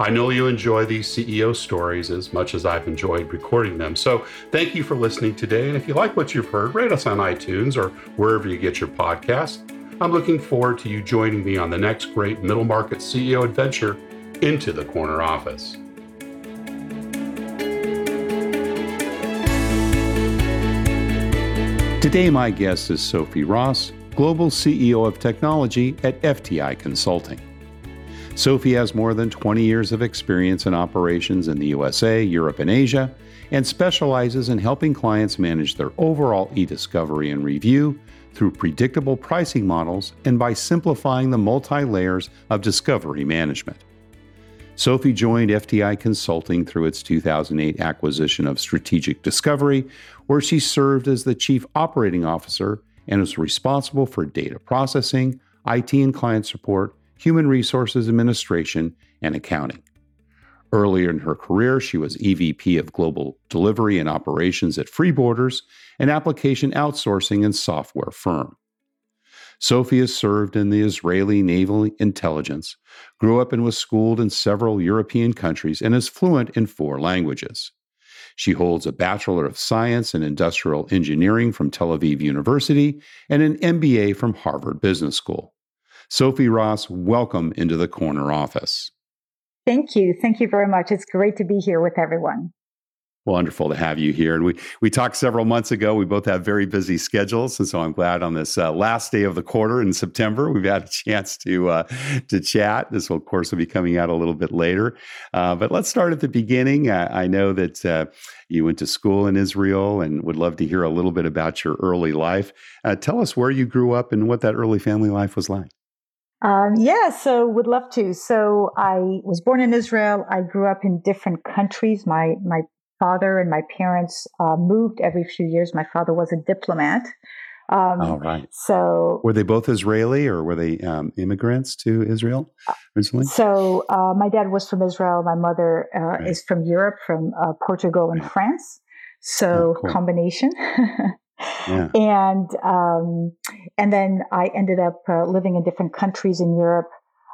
I know you enjoy these CEO stories as much as I've enjoyed recording them. So thank you for listening today. And if you like what you've heard, rate us on iTunes or wherever you get your podcasts. I'm looking forward to you joining me on the next great middle market CEO adventure into the corner office. Today, my guest is Sophie Ross, Global CEO of Technology at FTI Consulting. Sophie has more than 20 years of experience in operations in the USA, Europe, and Asia, and specializes in helping clients manage their overall e discovery and review through predictable pricing models and by simplifying the multi layers of discovery management. Sophie joined FTI Consulting through its 2008 acquisition of Strategic Discovery, where she served as the Chief Operating Officer and was responsible for data processing, IT and client support, human resources administration, and accounting. Earlier in her career, she was EVP of Global Delivery and Operations at Freeborders, an application outsourcing and software firm. Sophie has served in the Israeli Naval Intelligence, grew up and was schooled in several European countries, and is fluent in four languages. She holds a Bachelor of Science in Industrial Engineering from Tel Aviv University and an MBA from Harvard Business School. Sophie Ross, welcome into the corner office. Thank you. Thank you very much. It's great to be here with everyone. Wonderful to have you here. And we, we talked several months ago. We both have very busy schedules. And so I'm glad on this uh, last day of the quarter in September, we've had a chance to, uh, to chat. This will, of course, will be coming out a little bit later. Uh, but let's start at the beginning. I, I know that uh, you went to school in Israel and would love to hear a little bit about your early life. Uh, tell us where you grew up and what that early family life was like. Um, yeah, so would love to. So I was born in Israel. I grew up in different countries. My my father and my parents uh, moved every few years. My father was a diplomat. Um, All right. So were they both Israeli or were they um, immigrants to Israel originally? So uh, my dad was from Israel. My mother uh, right. is from Europe, from uh, Portugal and France. So oh, cool. combination. Yeah. And um, and then I ended up uh, living in different countries in Europe,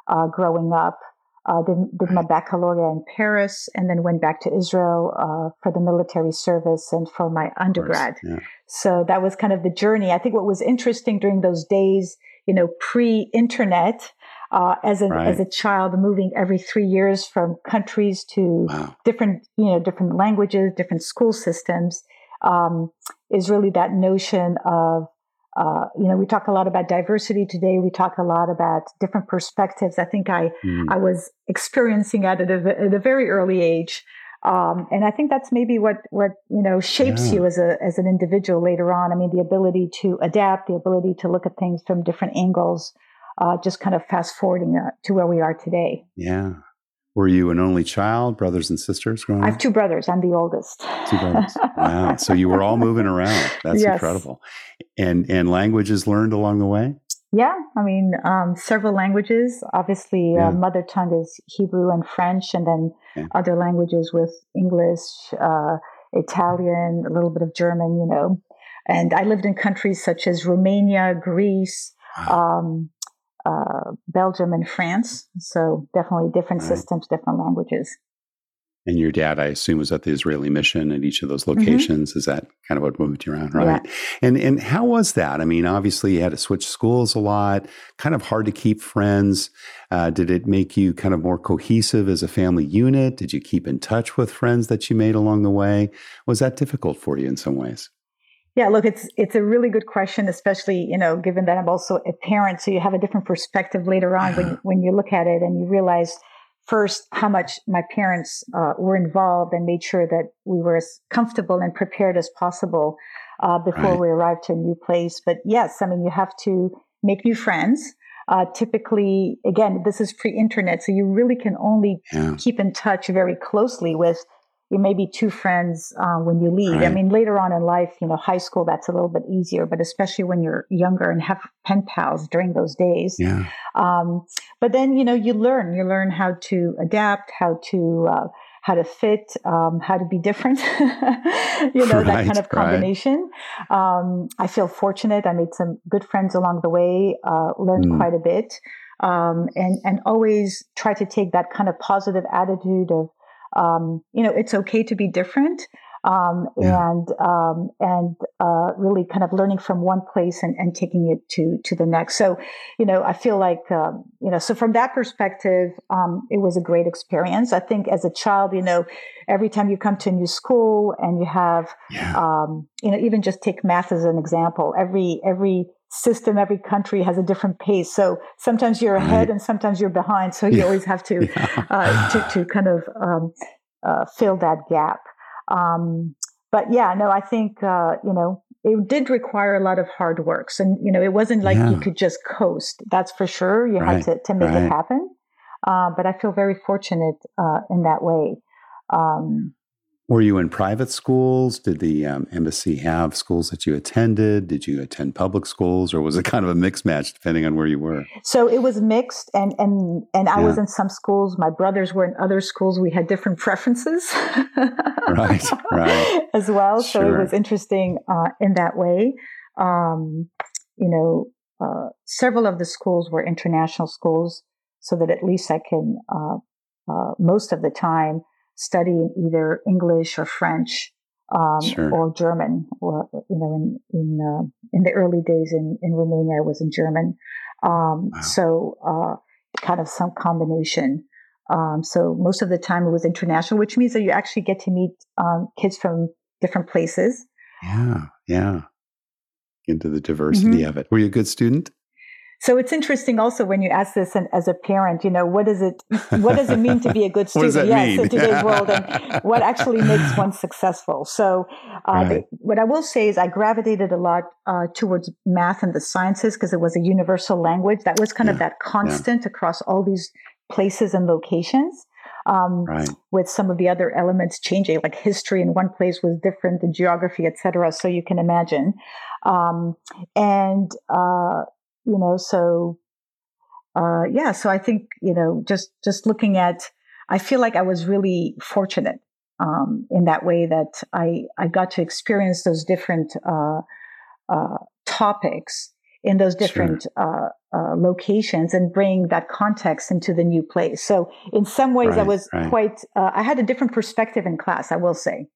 uh, growing up. Uh, did, did my baccalaureate in Paris, and then went back to Israel uh, for the military service and for my undergrad. Yeah. So that was kind of the journey. I think what was interesting during those days, you know, pre-internet, uh, as a right. as a child moving every three years from countries to wow. different you know different languages different school systems um, is really that notion of uh, you know we talk a lot about diversity today. We talk a lot about different perspectives. I think i mm. i was experiencing that at a, at a very early age. Um, and i think that's maybe what what you know shapes yeah. you as a as an individual later on. I mean the ability to adapt the ability to look at things from different angles uh, just kind of fast forwarding uh, to where we are today. Yeah were you an only child, brothers and sisters growing up? I have two brothers. I'm the oldest. Two brothers. wow. So you were all moving around. That's yes. incredible. And and languages learned along the way? Yeah, I mean, um, several languages. Obviously, uh, yeah. uh, mother tongue is Hebrew and French, and then yeah. other languages with English, uh, Italian, a little bit of German, you know. And I lived in countries such as Romania, Greece, wow. um, uh, Belgium and France. So definitely different right. systems, different languages. And your dad, I assume, was at the Israeli mission at each of those mm-hmm. locations. Mm-hmm. Is that kind of what moved you around, right? Yeah. And and how was that? I mean, obviously, you had to switch schools a lot. Kind of hard to keep friends. Uh, did it make you kind of more cohesive as a family unit? Did you keep in touch with friends that you made along the way? Was that difficult for you in some ways? Yeah, look, it's it's a really good question, especially you know, given that I'm also a parent, so you have a different perspective later on when when you look at it and you realize first how much my parents uh, were involved and made sure that we were as comfortable and prepared as possible uh, before right. we arrived to a new place. But yes, I mean, you have to make new friends. Uh, typically, again, this is pre-internet, so you really can only yeah. keep in touch very closely with you maybe two friends uh, when you leave. Right. I mean, later on in life, you know, high school, that's a little bit easier, but especially when you're younger and have pen pals during those days. Yeah. Um, but then, you know, you learn, you learn how to adapt, how to, uh, how to fit, um, how to be different, you know, right, that kind of combination. Right. Um, I feel fortunate. I made some good friends along the way, uh, learned mm. quite a bit. Um, and, and always try to take that kind of positive attitude of, um, you know, it's okay to be different. Um, yeah. and um, and uh, really kind of learning from one place and, and taking it to to the next. So, you know, I feel like um, you know, so from that perspective, um, it was a great experience. I think as a child, you know, every time you come to a new school and you have, yeah. Um, you know, even just take math as an example. Every every system, every country has a different pace. So sometimes you're ahead right. and sometimes you're behind. So you yeah. always have to, yeah. uh, to, to kind of um, uh, fill that gap. Um, but yeah, no, I think, uh, you know, it did require a lot of hard work. And, you know, it wasn't like yeah. you could just coast. That's for sure. You right. had to, to make right. it happen. Uh, but I feel very fortunate uh, in that way. Um, were you in private schools? Did the um, embassy have schools that you attended? Did you attend public schools, or was it kind of a mixed match depending on where you were? So it was mixed, and and and I yeah. was in some schools. My brothers were in other schools. We had different preferences, right, right, as well. Sure. So it was interesting uh, in that way. Um, you know, uh, several of the schools were international schools, so that at least I can uh, uh most of the time studying either English or French um, sure. or German. Or, you know, in in uh, in the early days in in Romania, I was in German. Um, wow. So uh, kind of some combination. Um, so most of the time it was international, which means that you actually get to meet um, kids from different places. Yeah, yeah. Into the diversity mm-hmm. of it. Were you a good student? So it's interesting also when you ask this and as a parent, you know, what does it what does it mean to be a good student? yes, in today's world and what actually makes one successful. So uh, right. the, what I will say is I gravitated a lot uh, towards math and the sciences because it was a universal language. That was kind yeah. of that constant yeah. across all these places and locations. Um, right. with some of the other elements changing, like history in one place was different, the geography, etc. So you can imagine. Um, and uh, you know, so uh, yeah, so I think you know, just just looking at, I feel like I was really fortunate um, in that way that I I got to experience those different uh, uh, topics in those different sure. Uh, uh, locations and bring that context into the new place. So in some ways, right, I was right. quite. Uh, I had a different perspective in class. I will say.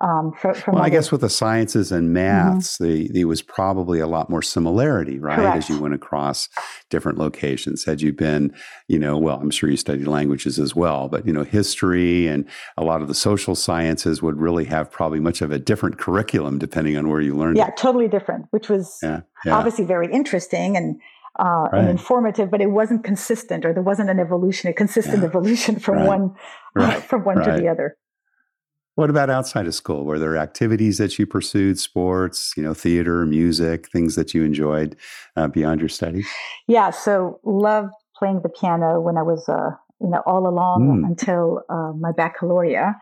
Um, for, for well, I guess with the sciences and mm-hmm. maths, mm-hmm. the, there was probably a lot more similarity, right? Correct. As you went across different locations. Had you been, you know, well, I'm sure you studied languages as well, but, you know, history and a lot of the social sciences would really have probably much of a different curriculum depending on where you learned yeah, it. totally different, which was yeah, yeah. obviously very interesting and uh, right. and informative, but it wasn't consistent, or there wasn't an evolution, a consistent yeah. evolution from right. one right. From one to the other. What about outside of school? Were there activities that you pursued, sports, you know, theater, music, things that you enjoyed uh, beyond your studies? Yeah, so loved playing the piano when I was, uh, you know, all along mm. until uh, my baccalaureate.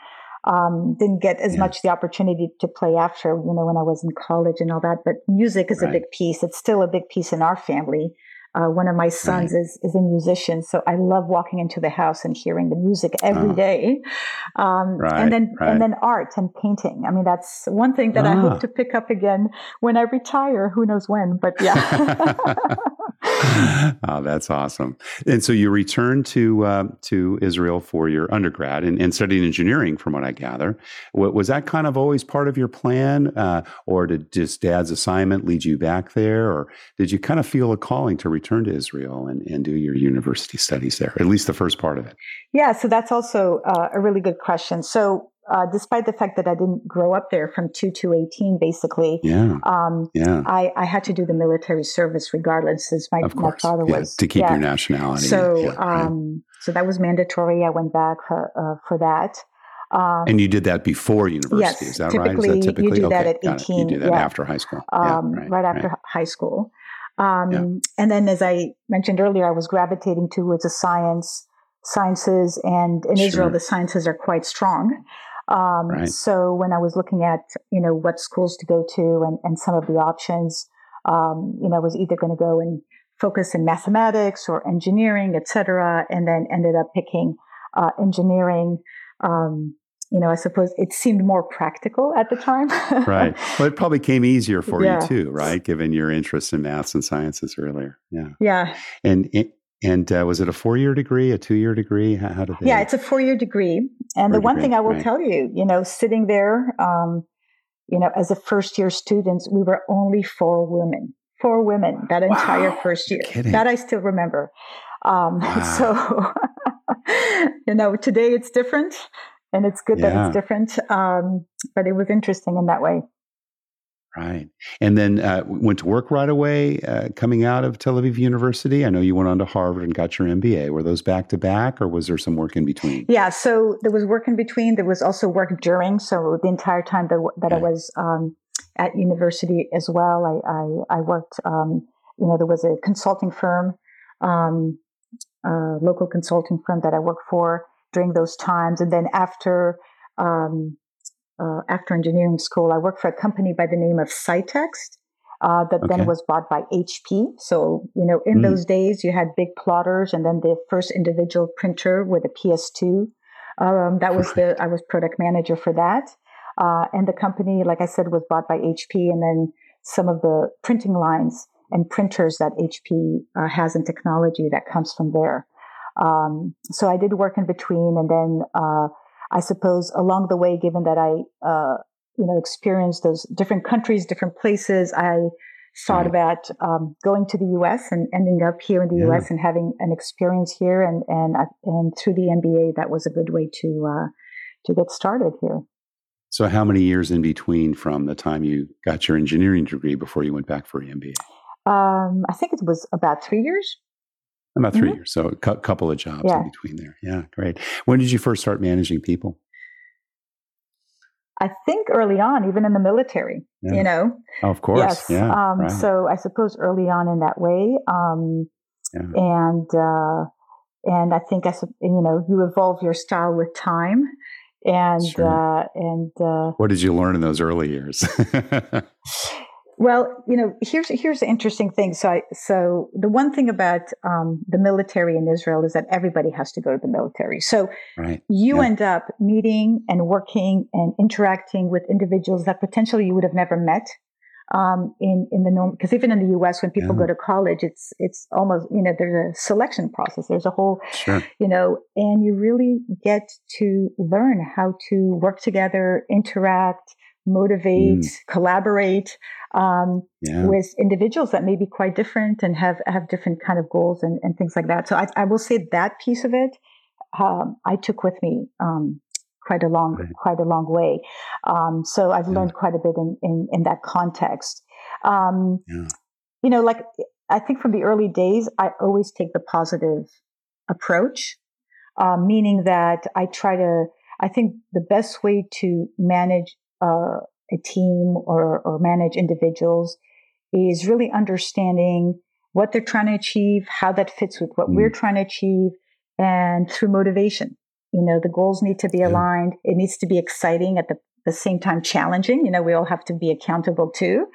Um, didn't get as yeah. much the opportunity to play after, you know, when I was in college and all that. But music is right. a big piece. It's still a big piece in our family. Uh, one of my sons right. is is a musician, so I love walking into the house and hearing the music every oh. day. Um, right, and then right. and then art and painting. I mean, that's one thing that I hope ah. to pick up again when I retire. Who knows when? But yeah. oh, that's awesome. And so you returned to uh, to Israel for your undergrad and, and studying engineering, from what I gather. was that kind of always part of your plan, uh, or did just Dad's assignment lead you back there, or did you kind of feel a calling to return? return to Israel and, and do your university studies there, at least the first part of it? Yeah, so that's also uh, a really good question. So uh, despite the fact that I didn't grow up there from two to eighteen, basically, yeah, um, yeah, I, I had to do the military service regardless, since my, my father yeah, was to keep yeah. your nationality. So, yeah, um, right. so that was mandatory. I went back for, uh, for that. Um, and you did that before university, yes, is that right? Is that typically you do okay, that at eighteen? You do that after high school, um, right, right, after right. high school. Um, and then, as I mentioned earlier, I was gravitating towards the science sciences, and in sure. Israel, the sciences are quite strong. Um, right. So when I was looking at you know what schools to go to and, and some of the options, um, you know, I was either going to go and focus in mathematics or engineering, et cetera, and then ended up picking uh, engineering. Um, you know, I suppose it seemed more practical at the time. right. Well, it probably came easier for yeah. you too, right? Given your interest in maths and sciences earlier. Yeah. Yeah. And and uh, was it a four year degree, a two year degree? How, how, did they? Yeah, it's a four year degree. And the one degree, thing I will right. tell you, you know, sitting there, um, you know, as a first year student, we were only four women, four women that entire wow, first year. That I still remember. Um, wow. So, you know, today it's different and it's good yeah. that it's different. Um, but it was interesting in that way. Right. And then uh, went to work right away uh, coming out of Tel Aviv University. I know you went on to Harvard and got your MBA. Were those back to back or was there some work in between? Yeah. So there was work in between. There was also work during. So the entire time that, that okay. I was um, at university as well, I, I, I worked, um, you know, there was a consulting firm, um, a local consulting firm that I worked for during those times. And then after, um, uh, after engineering school, I worked for a company by the name of Scitex. Uh, that okay. then was bought by HP. So, you know, in mm. those days, you had big plotters and then the first individual printer with a PS2. Um, that was the, I was product manager for that. Uh, and the company, like I said, was bought by HP. And then some of the printing lines and printers that HP uh, has in technology that comes from there. Um, so I did work in between and then, uh, I suppose along the way, given that I, uh, you know, experienced those different countries, different places, I thought about um, going to the U.S. and ending up here in the yeah. U.S. and having an experience here, and and and through the MBA, that was a good way to uh, to get started here. So, how many years in between from the time you got your engineering degree before you went back for your MBA? Um, I think it was about three years. About 3 mm-hmm. years. So a cu- couple of jobs yeah. in between there. Yeah, great. When did you first start managing people? I think early on, even in the military, yeah. you know. Oh, of course. Yes. Yeah. Um, right. So I suppose early on in that way. Um, yeah. And, uh, and I think, I, you know, you evolve your style with time. And, sure. uh, and, uh, what did you learn in those early years? Well, you know, here's here's the interesting thing. So, I, so the one thing about um, the military in Israel is that everybody has to go to the military. So, right. you yeah. end up meeting and working and interacting with individuals that potentially you would have never met um, in in the norm. Because even in the U.S., when people yeah. go to college, it's it's almost you know there's a selection process. There's a whole, sure. you know, and you really get to learn how to work together, interact motivate, mm. collaborate um, yeah. with individuals that may be quite different and have have different kind of goals and, and things like that. So I, I will say that piece of it um, I took with me um, quite a long right. quite a long way. Um, so I've yeah. learned quite a bit in in, in that context. Um, yeah. You know, like I think from the early days, I always take the positive approach, uh, meaning that I try to. I think the best way to manage uh, a team or, or manage individuals is really understanding what they're trying to achieve, how that fits with what mm. we're trying to achieve, and through motivation. You know, the goals need to be yeah. aligned. It needs to be exciting at the, the same time challenging. You know, we all have to be accountable too.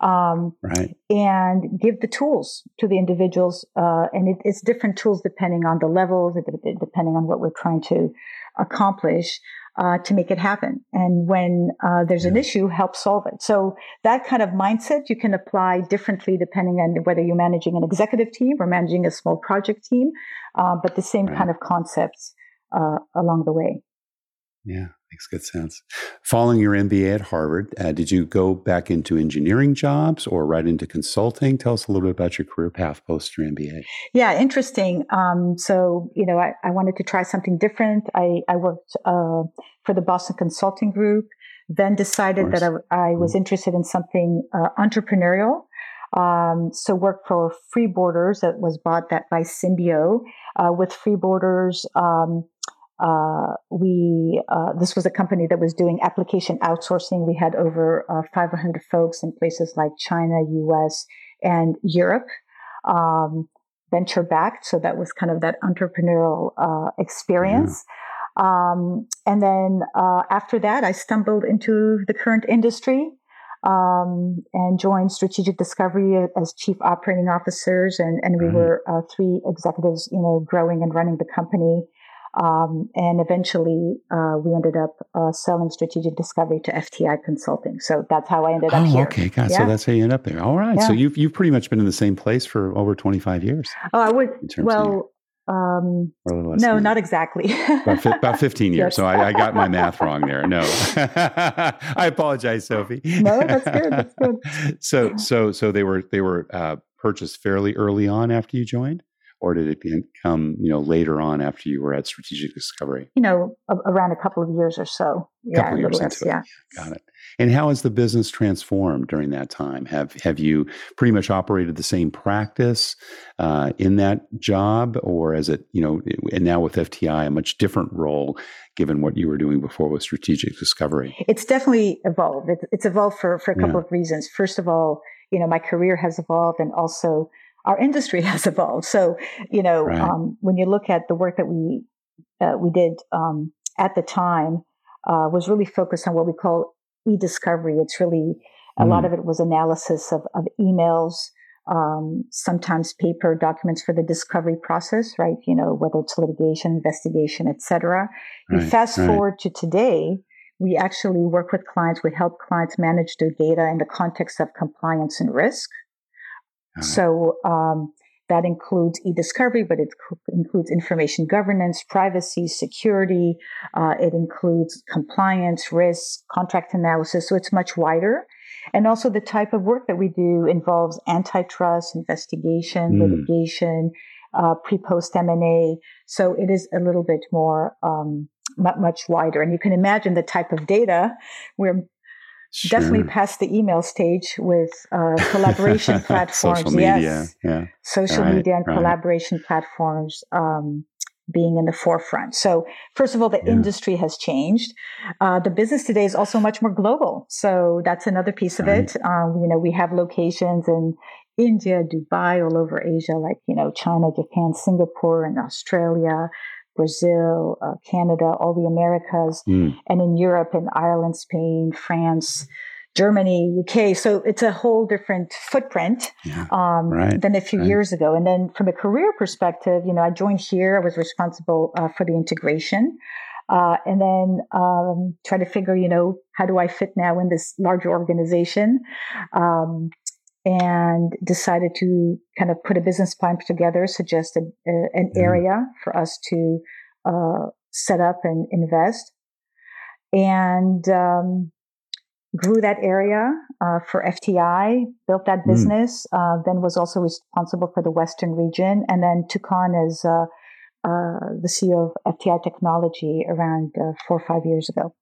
Um, right. And give the tools to the individuals. Uh, and it, it's different tools depending on the levels, depending on what we're trying to accomplish uh, to make it happen. And when uh, there's an issue, help solve it. So that kind of mindset you can apply differently depending on whether you're managing an executive team or managing a small project team, uh, but the same right. kind of concepts uh, along the way. Yeah, makes good sense. Following your MBA at Harvard, uh, did you go back into engineering jobs or right into consulting? Tell us a little bit about your career path post your MBA. Yeah, interesting. Um, so, you know, I, I, wanted to try something different. I, I worked uh, for the Boston Consulting Group, then decided that I, I was mm-hmm. interested in something uh, entrepreneurial. Um, so worked for Freeborders that was bought that by Symbio. Uh, with Freeborders, um, uh, we uh, this was a company that was doing application outsourcing. We had over uh, 500 folks in places like China, U.S., and Europe. Um, venture backed, so that was kind of that entrepreneurial uh, experience. Um, and then uh, after that, I stumbled into the current industry. Um, and joined Strategic Discovery as chief operating officers, and, and we were uh, three executives, you know, growing and running the company. Um, and eventually, uh, we ended up uh, selling strategic discovery to FTI Consulting. So that's how I ended oh, up here. okay, God. Yeah. So that's how you end up there. All right. Yeah. So you've you've pretty much been in the same place for over twenty five years. Oh, I would. Well, um, no, not exactly. about, about, 15 years. Yes. So I, I, got my math wrong there. No, I apologize, Sophie. No, that's good. That's good. so, so, so they were, they were, uh, purchased fairly early on after you joined? Or did it come you know later on after you were at strategic discovery. You know around a couple of years or so. A couple yeah, of years into yeah. it got it. And how has the business transformed during that time? Have have you pretty much operated the same practice uh, in that job? Or is it you know and now with fti a much different role given what you were doing before with strategic discovery? It's definitely evolved. It's, it's evolved for for a couple yeah. of reasons. First of all you know my career has evolved and also our industry has evolved. So, you know, right. um, when you look at the work that we uh, we did um, at the time, uh, was really focused on what we call e-discovery. It's really a mm. lot of it was analysis of, of emails, um, sometimes paper documents for the discovery process, right? You know, whether it's litigation, investigation, etc. Right. You fast right. forward to today. We actually work with clients. We help clients manage their data in the context of compliance and risk. So um, that includes e-discovery, but it includes information governance, privacy, security. Uh, it includes compliance, risk, contract analysis. So it's much wider. And also the type of work that we do involves antitrust, investigation, mm. litigation, uh, pre-post M&A. So it is a little bit more um, much wider. And you can imagine the type of data we're Sure. Definitely past the email stage with uh, collaboration platforms. Social media, yes. yeah. Social right, media and right. collaboration platforms um, being in the forefront. So, first of all, the yeah. industry has changed. Uh, the business today is also much more global. So that's another piece of right. it. Um, you know, we have locations in India, Dubai, all over Asia, like you know, China, Japan, Singapore, and Australia. Brazil, uh, Canada, all the Americas, mm. and in Europe and Ireland, Spain, France, Germany, UK. So it's a whole different footprint yeah, um, right, than a few right. years ago. And then from a career perspective, you know, I joined here. I was responsible uh, for the integration. Uh, and then um, try to figure, you know, how do I fit now in this larger organization? Um, and decided to kind of put a business plan together, suggested uh, an mm-hmm. area for us to uh, set up and invest, and um, grew that area uh, for FTI, built that mm. business, mm. then was also responsible for the Western region, and then took on as uh, uh, the CEO of FTI Technology around four or five years ago.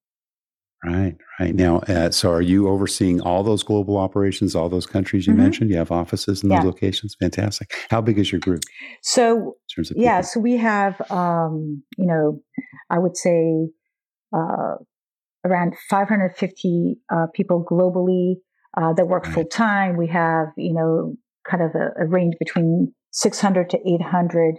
Right, right. Now, uh, so are you overseeing all those global operations, all those countries you mm-hmm. mentioned? You have offices in those locations? Fantastic. How big is your group? So, yeah, so we have, um, you know, I would say uh, around 550 uh, people globally uh, that work right. full time. We have, you know, kind of a, a range between 600 to 800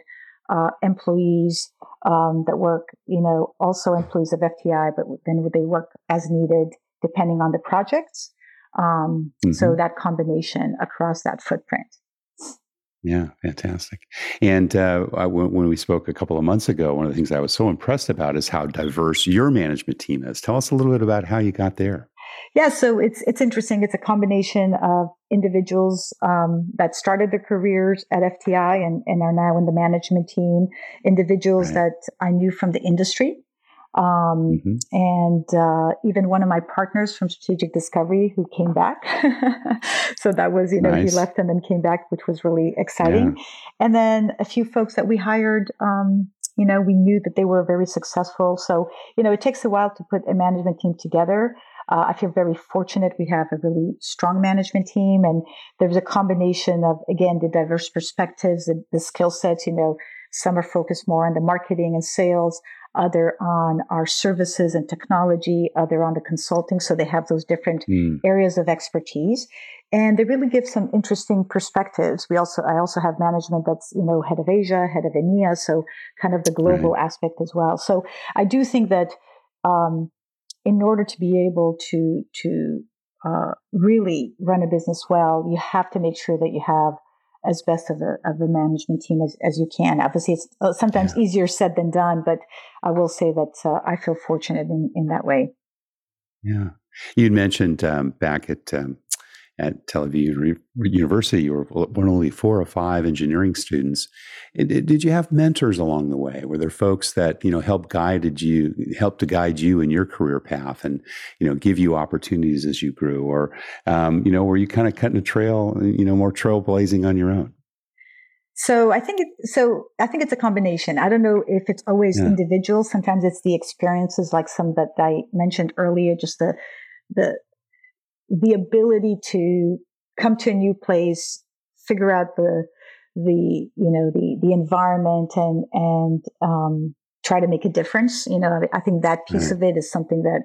uh, employees um, that work, you know, also employees of FTI, but then would they work as needed depending on the projects. Um, mm-hmm. So that combination across that footprint. Yeah, fantastic. And uh, I, when we spoke a couple of months ago, one of the things I was so impressed about is how diverse your management team is. Tell us a little bit about how you got there. Yeah, so it's it's interesting. It's a combination of individuals um, that started their careers at FTI and, and are now in the management team, individuals right. that I knew from the industry. Um, mm-hmm. And uh, even one of my partners from Strategic Discovery who came back. so that was, you know, nice. he left and then came back, which was really exciting. Yeah. And then a few folks that we hired, um, you know, we knew that they were very successful. So, you know, it takes a while to put a management team together. Uh, I feel very fortunate. We have a really strong management team, and there's a combination of, again, the diverse perspectives, the, the skill sets. You know, some are focused more on the marketing and sales, other on our services and technology, other on the consulting. So they have those different mm. areas of expertise. And they really give some interesting perspectives. We also, I also have management that's, you know, head of Asia, head of EMEA. So kind of the global right. aspect as well. So I do think that, um, in order to be able to, to, uh, really run a business well, you have to make sure that you have as best of a, of a management team as, as you can. Obviously, it's uh, sometimes yeah. easier said than done, but I will say that uh, I feel fortunate in, in that way. Yeah. You mentioned um, back at um, at Tel Aviv University, you were one only four or five engineering students. Did you have mentors along the way? Were there folks that you know helped guided you, helped to guide you in your career path, and you know give you opportunities as you grew, or um, you know were you kind of cutting a trail, you know, more trailblazing on your own? So I think it, so. I think it's a combination. I don't know if it's always yeah. individual. Sometimes it's the experiences, like some that I mentioned earlier, just the the the ability to come to a new place, figure out the the you know the the environment and and um, try to make a difference. You know, I think that piece right. of it is something that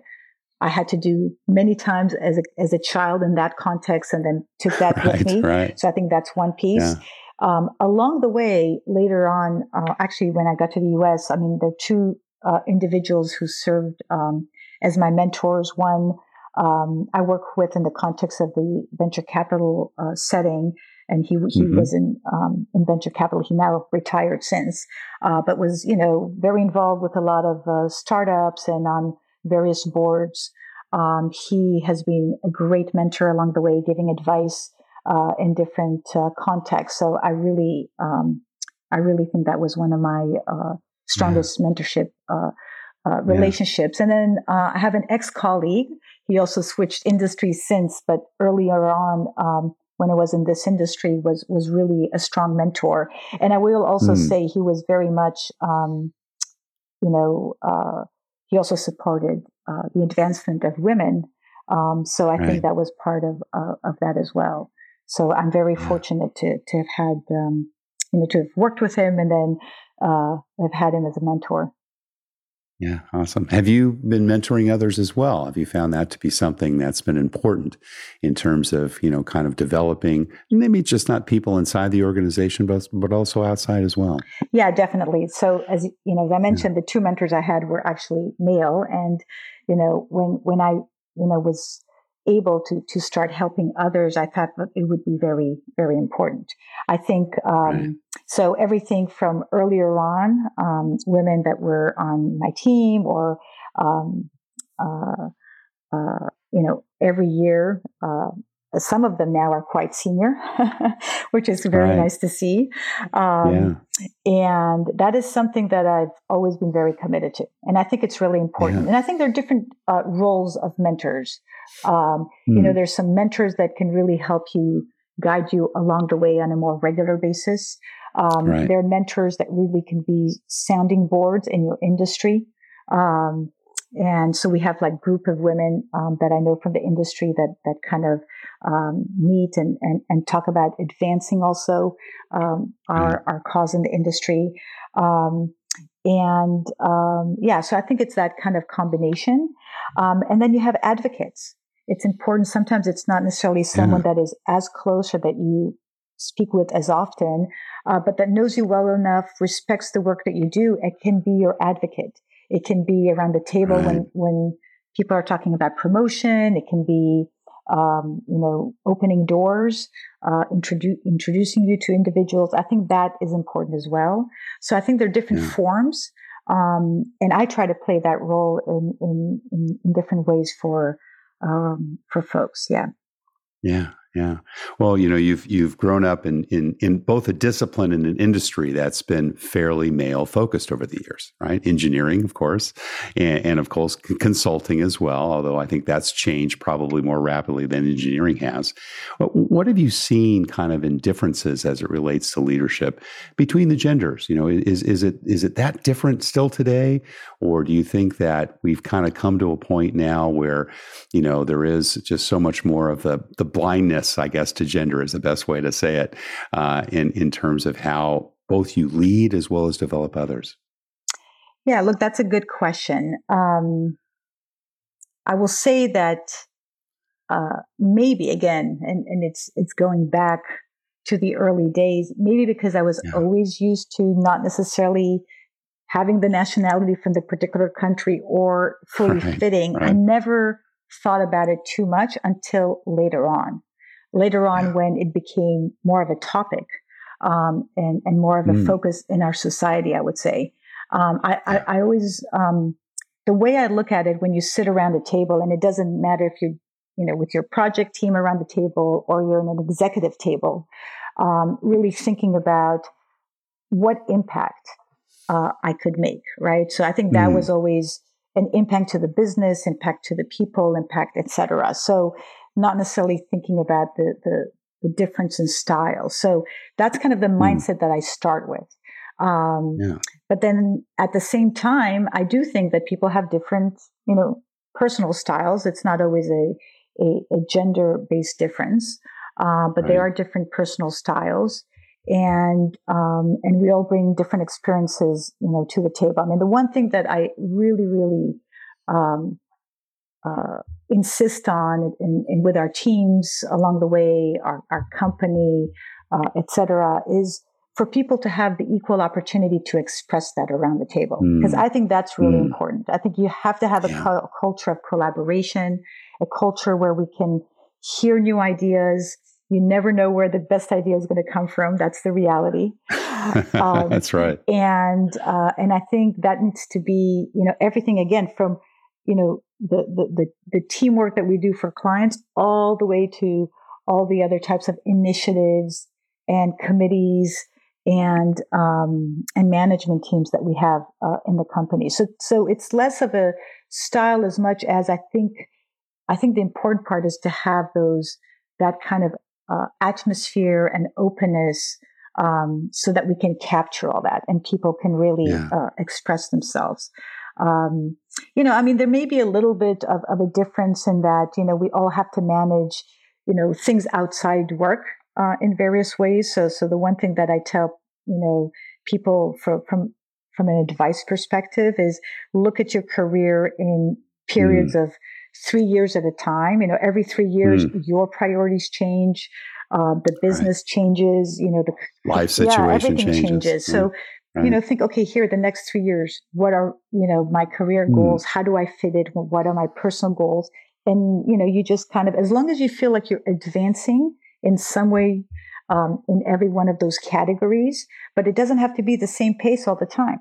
I had to do many times as a as a child in that context, and then took that right, with me. Right. So I think that's one piece. Yeah. Um, along the way, later on, uh, actually, when I got to the U.S., I mean, there are two uh, individuals who served um, as my mentors. One um, I work with in the context of the venture capital uh, setting. And he he mm-hmm. was in um, in venture capital. He now retired since, uh, but was you know very involved with a lot of uh, startups and on various boards. Um, he has been a great mentor along the way, giving advice uh, in different uh, contexts. So I really um, I really think that was one of my uh, strongest yeah. mentorship relationships. Yeah. And then I have an ex colleague he also switched industries since, but earlier on, um, when I was in this industry, was was really a strong mentor. And I will also mm. say he was very much, um, you know, uh, he also supported uh, the advancement of women. Um, so I right. think that was part of uh, of that as well. So I'm very yeah. fortunate to to have had, um, you know, to have worked with him and then uh, have had him as a mentor. Yeah, awesome. Have you been mentoring others as well? Have you found that to be something that's been important in terms of, you know, kind of developing maybe just not people inside the organization, but, but also outside as well? Yeah, definitely. So as you know, as I mentioned, yeah. the two mentors I had were actually male. And, you know, when when I, you know, was able to to start helping others, I thought that it would be very very important. I think um, right. so. Everything from earlier on, um, women that were on my team, or um, uh, uh, you know, every year. Uh, some of them now are quite senior, which is very right. nice to see. Um, yeah. And that is something that I've always been very committed to. And I think it's really important. Yeah. And I think there are different uh, roles of mentors. Um, mm. You know, hmm. there's some mentors that can really help you guide you along the way on a more regular basis. Um, right. There are mentors that really can be sounding boards in your industry. Um, and so we have like group of women um, that I know from the industry that that kind of um, meet and, and and talk about advancing also um, our our cause in the industry. Um, and yeah, so I think it's that kind of combination. and then you have advocates it's important. Sometimes it's not necessarily someone yeah. that is as close or that you speak with as often, uh, but that knows you well enough, respects the work that you do. It can be your advocate. It can be around the table right. when when people are talking about promotion. It can be um, you know opening doors, uh, introdu- introducing you to individuals. I think that is important as well. So I think there are different yeah. forms. Um, and I try to play that role in, in, in different ways for um, for folks. Yeah. Yeah, yeah. Well, you know, you've you've grown up in in in both a discipline and an industry that's been fairly male focused over the years, right? Engineering, of course, and, and of course consulting as well. Although I think that's changed probably more rapidly than engineering has. What have you seen, kind of, in differences as it relates to leadership between the genders? You know, is is it is it that different still today, or do you think that we've kind of come to a point now where, you know, there is just so much more of the the blindness I guess, to gender is the best way to say it, uh, in in terms of how both you lead as well as develop others. Yeah, look, that's a good question. Um, I will say that uh, maybe again, and, and it's it's going back to the early days, maybe because I was yeah. always used to not necessarily having the nationality from the particular country or fully right, fitting. Right. I never thought about it too much until later on later on yeah. when it became more of a topic um, and, and more of a mm. focus in our society, I would say. Um, I, I, I, always, um, the way I look at it when you sit around a table, and it doesn't matter if you're, you know, with your project team around the table or you're in an executive table, um, really thinking about what impact uh, I could make, right? So I think that mm. was always an impact to the business, impact to the people, impact, etc. So not necessarily thinking about the, the, the difference in style. So that's kind of the mm. mindset that I start with. Um, yeah. But then at the same time, I do think that people have different, you know, personal styles. It's not always a, a, a gender based difference, uh, but right. there are different personal styles. And um, and we all bring different experiences, you know, to the table. I mean, the one thing that I really, really um, uh, insist on in, with our teams along the way, our, our company, uh, etc., is for people to have the equal opportunity to express that around the table. Because mm. I think that's really mm. important. I think you have to have a, yeah. a culture of collaboration, a culture where we can hear new ideas. You never know where the best idea is going to come from. That's the reality. Um, that's right. And uh, and I think that needs to be you know everything again from you know the, the, the, the teamwork that we do for clients all the way to all the other types of initiatives and committees and um, and management teams that we have uh, in the company. So so it's less of a style as much as I think I think the important part is to have those that kind of uh, atmosphere and openness um, so that we can capture all that and people can really yeah. uh, express themselves. Um, you know, I mean, there may be a little bit of, of a difference in that, you know, we all have to manage, you know, things outside work uh, in various ways. So, so the one thing that I tell, you know, people for, from, from an advice perspective is look at your career in periods mm. of three years at a time. You know, every three years, mm. your priorities change. Uh, the business right. changes, you know, the life situation yeah, everything changes. changes. So, mm. Right. You know, think, okay, here, the next three years, what are, you know, my career mm. goals? How do I fit it? What are my personal goals? And, you know, you just kind of, as long as you feel like you're advancing in some way um, in every one of those categories, but it doesn't have to be the same pace all the time.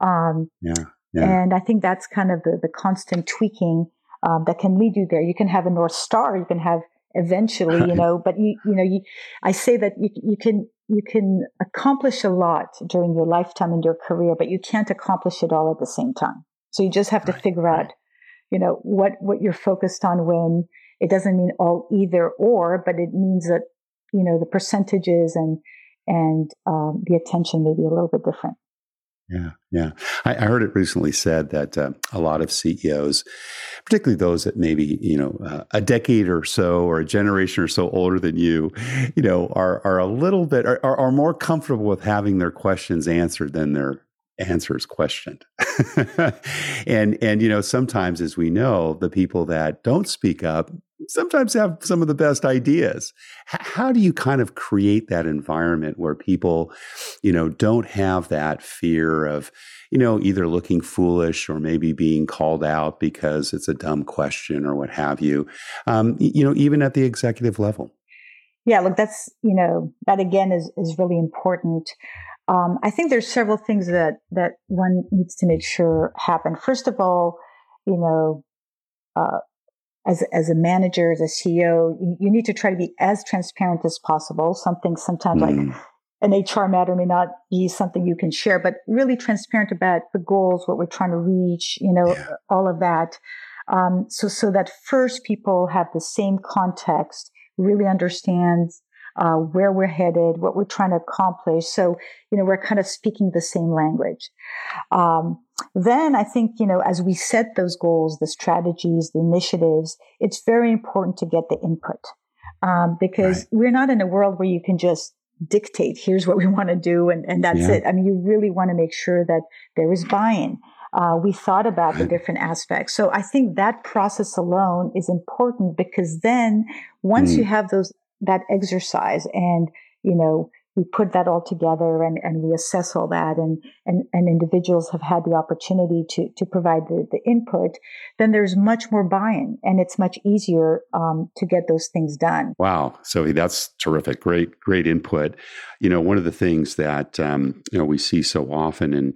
Um, yeah, yeah. And I think that's kind of the, the constant tweaking um, that can lead you there. You can have a North Star, you can have eventually, you know, but you, you know, you, I say that you, you can, you can accomplish a lot during your lifetime and your career, but you can't accomplish it all at the same time. So you just have to right, figure out, you know, what, what you're focused on when it doesn't mean all either or, but it means that, you know, the percentages and, and um, the attention may be a little bit different. Yeah, yeah. I, I, heard it recently said that uh, a lot of CEOs, particularly those that maybe you know uh, a decade or so or a generation or so older than you, you know, are are a little bit are, are more comfortable with having their questions answered than their answers questioned. and and you know, sometimes as we know, the people that don't speak up sometimes have some of the best ideas. H- how do you kind of create that environment where people, you know, don't have that fear of, you know, either looking foolish or maybe being called out because it's a dumb question or what have you, um, you know, even at the executive level? Yeah, look, that's, you know, that again is, is really important. Um, I think there's several things that, that one needs to make sure happen. First of all, you know, uh, as, as a manager, as a CEO, you, you, need to try to be as transparent as possible. Something sometimes mm. like an HR matter may not be something you can share, but really transparent about the goals, what we're trying to reach, you know, yeah. all of that. Um, so, so that first people have the same context, really understands uh, where we're headed, what we're trying to accomplish. So, you know, we're kind of speaking the same language. Um, then I think, you know, as we set those goals, the strategies, the initiatives, it's very important to get the input. Um, because right. we're not in a world where you can just dictate, here's what we want to do, and, and that's yeah. it. I mean, you really want to make sure that there is buy in. Uh, we thought about the different aspects. So I think that process alone is important because then once mm. you have those that exercise and you know we put that all together and, and we assess all that and, and, and individuals have had the opportunity to, to provide the, the input, then there's much more buy-in and it's much easier um, to get those things done. Wow. So that's terrific. Great, great input. You know, one of the things that, um, you know, we see so often in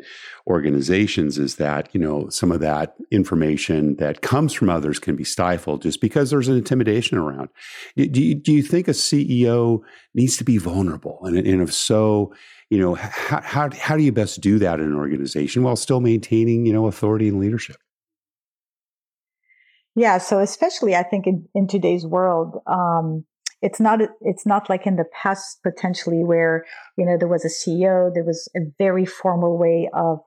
organizations is that, you know, some of that information that comes from others can be stifled just because there's an intimidation around. Do you, do you think a CEO needs to be vulnerable? And, and if so, you know, how, how, how do you best do that in an organization while still maintaining, you know, authority and leadership? Yeah, so especially I think in, in today's world, um, it's not it's not like in the past potentially where you know there was a CEO, there was a very formal way of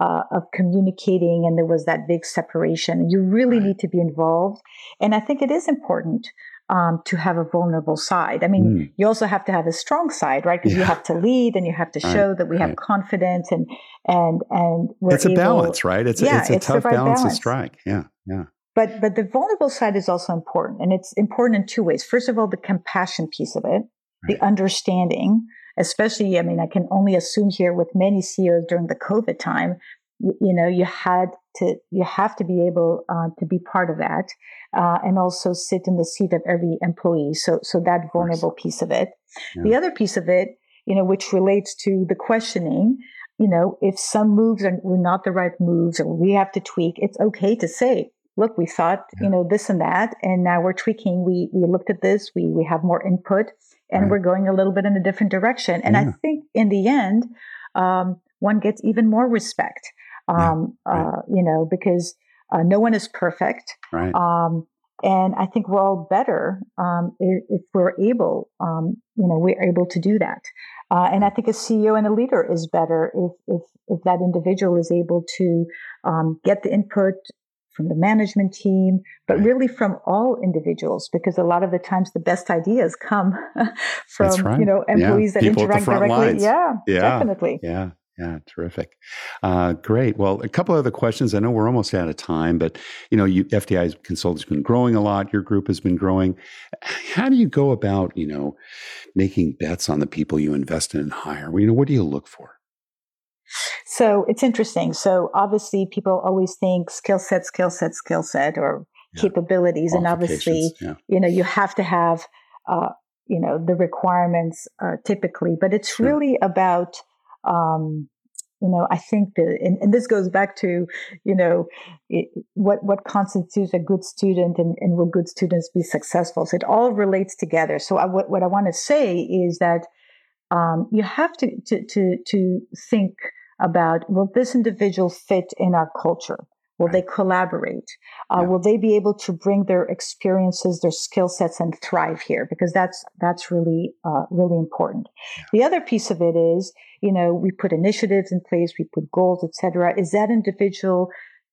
uh, of communicating, and there was that big separation. You really right. need to be involved, and I think it is important um, to have a vulnerable side. I mean, mm. you also have to have a strong side, right? Because yeah. you have to lead and you have to show right. that we have confidence and and and it's a able, balance, right? It's yeah, a, it's a it's tough right balance, balance to strike. Yeah, yeah. But but the vulnerable side is also important, and it's important in two ways. First of all, the compassion piece of it, the understanding. Especially, I mean, I can only assume here with many CEOs during the COVID time, you know you had to you have to be able uh, to be part of that uh, and also sit in the seat of every employee so so that vulnerable piece of it yeah. the other piece of it you know which relates to the questioning you know if some moves are were not the right moves or we have to tweak it's okay to say look we thought yeah. you know this and that and now we're tweaking we we looked at this we we have more input and right. we're going a little bit in a different direction and yeah. i think in the end um, one gets even more respect um, yeah, right. uh, you know, because uh, no one is perfect. Right. Um, and I think we're all better um, if, if, we're able, um, you know, we're able to do that. Uh, and I think a CEO and a leader is better if if, if that individual is able to um, get the input from the management team, but really from all individuals, because a lot of the times the best ideas come from right. you know employees yeah. that People interact directly. Lines. Yeah, yeah, definitely. Yeah. Yeah, terrific. Uh, great. Well, a couple other questions. I know we're almost out of time, but you know, you, FTI Consulting has been growing a lot. Your group has been growing. How do you go about, you know, making bets on the people you invest in and hire? You know, what do you look for? So it's interesting. So obviously, people always think skill set, skill set, skill set, or yeah. capabilities, and obviously, yeah. you know, you have to have, uh, you know, the requirements uh, typically. But it's sure. really about um, you know, I think that, and, and, this goes back to, you know, it, what what constitutes a good student, and, and will good students be successful? So it all relates together. So I, what what I want to say is that um, you have to, to to to think about will this individual fit in our culture? Will they collaborate? Uh, yeah. Will they be able to bring their experiences, their skill sets, and thrive here? Because that's that's really uh, really important. Yeah. The other piece of it is, you know, we put initiatives in place, we put goals, etc. Is that individual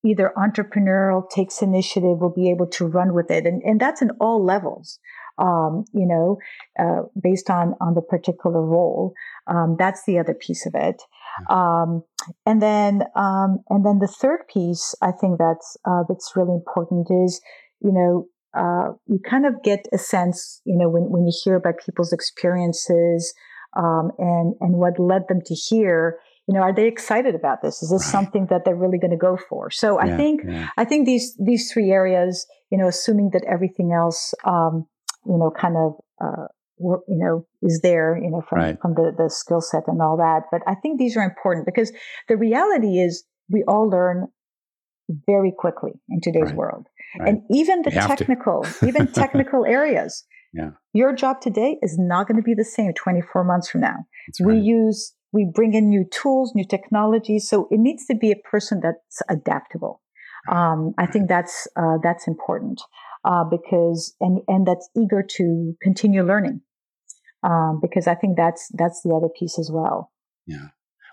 either entrepreneurial, takes initiative, will be able to run with it, and and that's in all levels. Um, you know, uh, based on on the particular role. Um, that's the other piece of it. Um, and then, um, and then the third piece, I think that's uh, that's really important is, you know, uh, you kind of get a sense, you know, when when you hear about people's experiences um, and and what led them to here. You know, are they excited about this? Is this right. something that they're really going to go for? So yeah, I think yeah. I think these these three areas, you know, assuming that everything else, um, you know, kind of uh, you know is there you know from right. from the the skill set and all that but i think these are important because the reality is we all learn very quickly in today's right. world Right. And even the technical, even technical areas. Yeah. Your job today is not going to be the same 24 months from now. we use, we bring in new tools, new technologies. So it needs to be a person that's adaptable. Um, I think that's, uh, that's important, uh, because, and, and that's eager to continue learning. Um, because I think that's, that's the other piece as well. Yeah.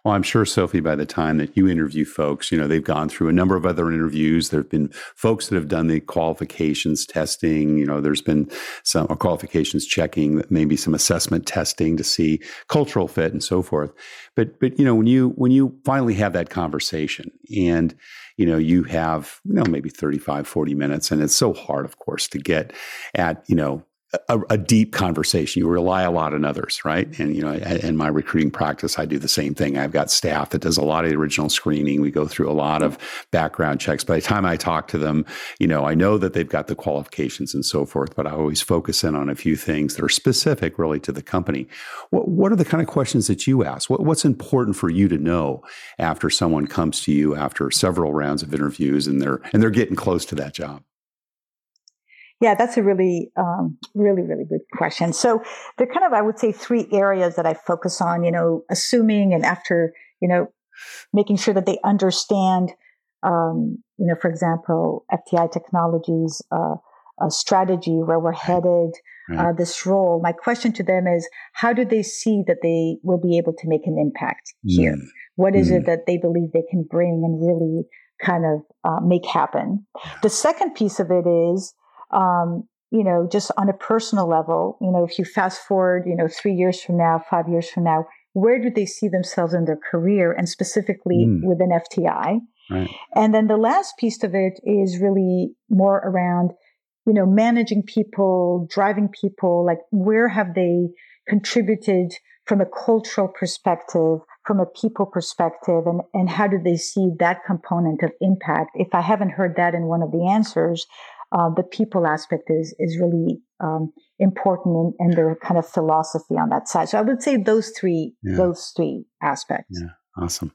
Well, I'm sure, Sophie, by the time that you interview folks, you know, they've gone through a number of other interviews. There have been folks that have done the qualifications testing. You know, there's been some qualifications checking, maybe some assessment testing to see cultural fit and so forth. But, but, you know, when you, when you finally have that conversation and, you know, you have, you know, maybe 35, 40 minutes, and it's so hard, of course, to get at, you know, a, a, deep conversation. You rely a lot on others, right? Mm-hmm. And you know, in my recruiting practice, I do the same thing. I've got staff that does a lot of the original screening. We go through a lot of background checks. By the time I talk to them, you know, I know that they've got the qualifications and so forth. But I always focus in on a few things that are specific, really, to the company. What, what are the kind of questions that you ask? What, what's important for you to know after someone comes to you after several rounds of interviews and they're and they're getting close to that job? Yeah, that's a really, um, really, really good question. So there are kind of, I would say, three areas that I focus on. You know, assuming and after, you know, making sure that they understand. Um, you know, for example, FTI Technologies. Uh, a strategy where we're headed, uh, this role. My question to them is, how do they see that they will be able to make an impact here? Mm. What is mm. it that they believe they can bring and really kind of uh, make happen? The second piece of it is, um, you know, just on a personal level, you know, if you fast forward, you know, three years from now, five years from now, where do they see themselves in their career and specifically mm. within FTI? Right. And then the last piece of it is really more around, you know, managing people, driving people, like where have they contributed from a cultural perspective, from a people perspective, and, and how do they see that component of impact? If I haven't heard that in one of the answers, uh, the people aspect is is really um, important and, and their kind of philosophy on that side. So I would say those three yeah. those three aspects. Yeah. Awesome.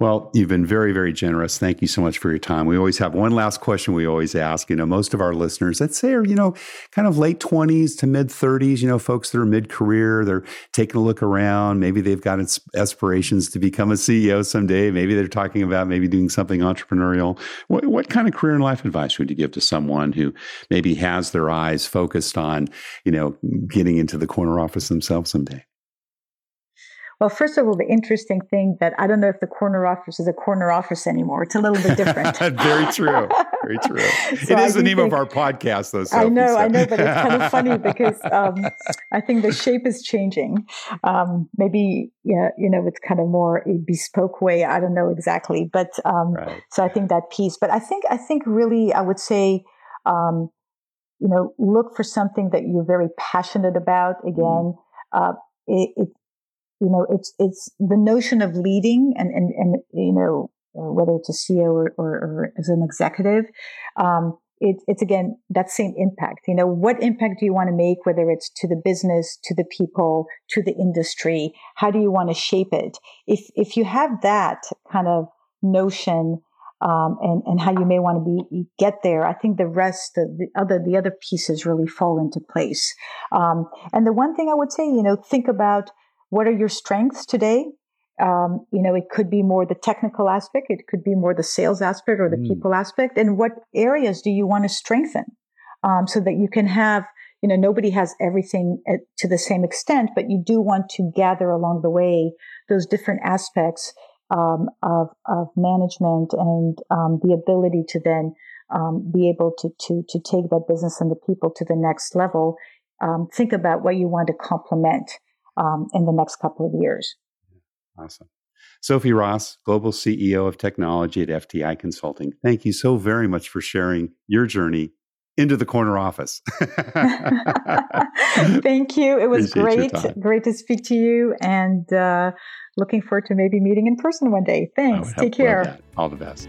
Well, you've been very, very generous. Thank you so much for your time. We always have one last question we always ask. You know, most of our listeners, let's say, are, you know, kind of late 20s to mid 30s, you know, folks that are mid career, they're taking a look around. Maybe they've got aspirations to become a CEO someday. Maybe they're talking about maybe doing something entrepreneurial. What, what kind of career and life advice would you give to someone who maybe has their eyes focused on, you know, getting into the corner office themselves someday? Well, first of all, the interesting thing that I don't know if the corner office is a corner office anymore. It's a little bit different. Very true. Very true. so it is the name think, of our podcast, though. Sophie, I know, so. I know, but it's kind of funny because um, I think the shape is changing. Um, maybe, yeah, you know, it's kind of more a bespoke way. I don't know exactly, but um, right. so I think that piece. But I think, I think really, I would say, um, you know, look for something that you're very passionate about. Mm-hmm. Again, uh, it, it, you know, it's, it's the notion of leading and, and, and, you know, whether it's a CEO or, or, or as an executive, um, it, it's again that same impact. You know, what impact do you want to make, whether it's to the business, to the people, to the industry? How do you want to shape it? If if you have that kind of notion um, and and how you may want to be get there, I think the rest, the, the other the other pieces really fall into place. Um, and the one thing I would say, you know, think about what are your strengths today? Um, you know, it could be more the technical aspect, it could be more the sales aspect or the mm. people aspect. And what areas do you want to strengthen um, so that you can have, you know, nobody has everything at, to the same extent, but you do want to gather along the way those different aspects um, of, of management and um, the ability to then um, be able to, to, to take that business and the people to the next level. Um, think about what you want to complement um, in the next couple of years. Awesome. Sophie Ross, Global CEO of Technology at FTI Consulting. Thank you so very much for sharing your journey into the corner office. Thank you. It was Appreciate great. Great to speak to you and uh, looking forward to maybe meeting in person one day. Thanks. Take care. All the best.